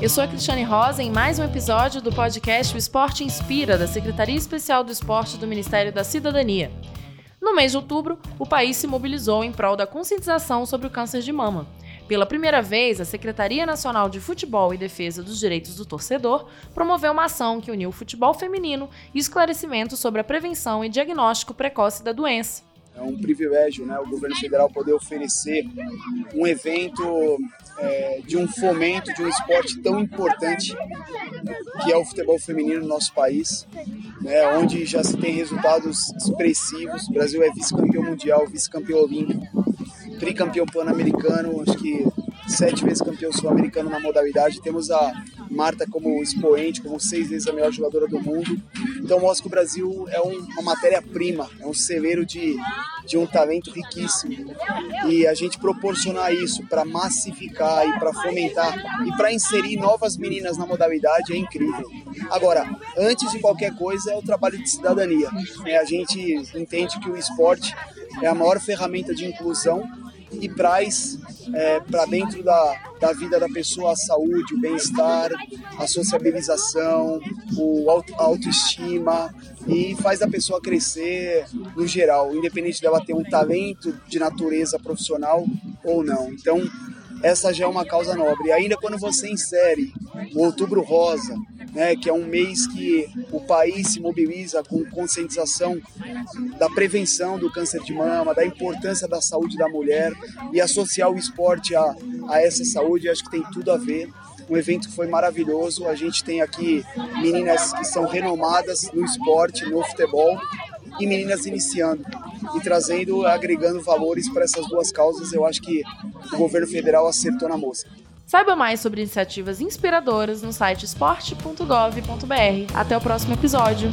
Eu sou a Cristiane Rosa em mais um episódio do podcast O Esporte Inspira, da Secretaria Especial do Esporte do Ministério da Cidadania. No mês de outubro, o país se mobilizou em prol da conscientização sobre o câncer de mama. Pela primeira vez, a Secretaria Nacional de Futebol e Defesa dos Direitos do Torcedor promoveu uma ação que uniu o futebol feminino e esclarecimento sobre a prevenção e diagnóstico precoce da doença. É um privilégio, né, o governo federal poder oferecer um evento é, de um fomento de um esporte tão importante que é o futebol feminino no nosso país, né, onde já se tem resultados expressivos. O Brasil é vice-campeão mundial, vice-campeão olímpico, tricampeão pan-americano, acho que sete vezes campeão sul-americano na modalidade. Temos a Marta como expoente, como seis vezes a melhor jogadora do mundo. Então mostra que o Brasil é um, uma matéria-prima, é um celeiro de, de um talento riquíssimo. E a gente proporcionar isso para massificar e para fomentar e para inserir novas meninas na modalidade é incrível. Agora, antes de qualquer coisa, é o trabalho de cidadania. É, a gente entende que o esporte é a maior ferramenta de inclusão e traz é, para dentro da, da vida da pessoa a saúde, o bem-estar, a sociabilização, o auto, a autoestima e faz a pessoa crescer no geral, independente dela ter um talento de natureza profissional ou não. Então, essa já é uma causa nobre. E ainda quando você insere o Outubro Rosa, né, que é um mês que o país se mobiliza com conscientização da prevenção do câncer de mama, da importância da saúde da mulher e associar o esporte a, a essa saúde, acho que tem tudo a ver. Um evento foi maravilhoso. A gente tem aqui meninas que são renomadas no esporte, no futebol, e meninas iniciando e trazendo, agregando valores para essas duas causas. Eu acho que o governo federal acertou na moça. Saiba mais sobre iniciativas inspiradoras no site esporte.gov.br. Até o próximo episódio.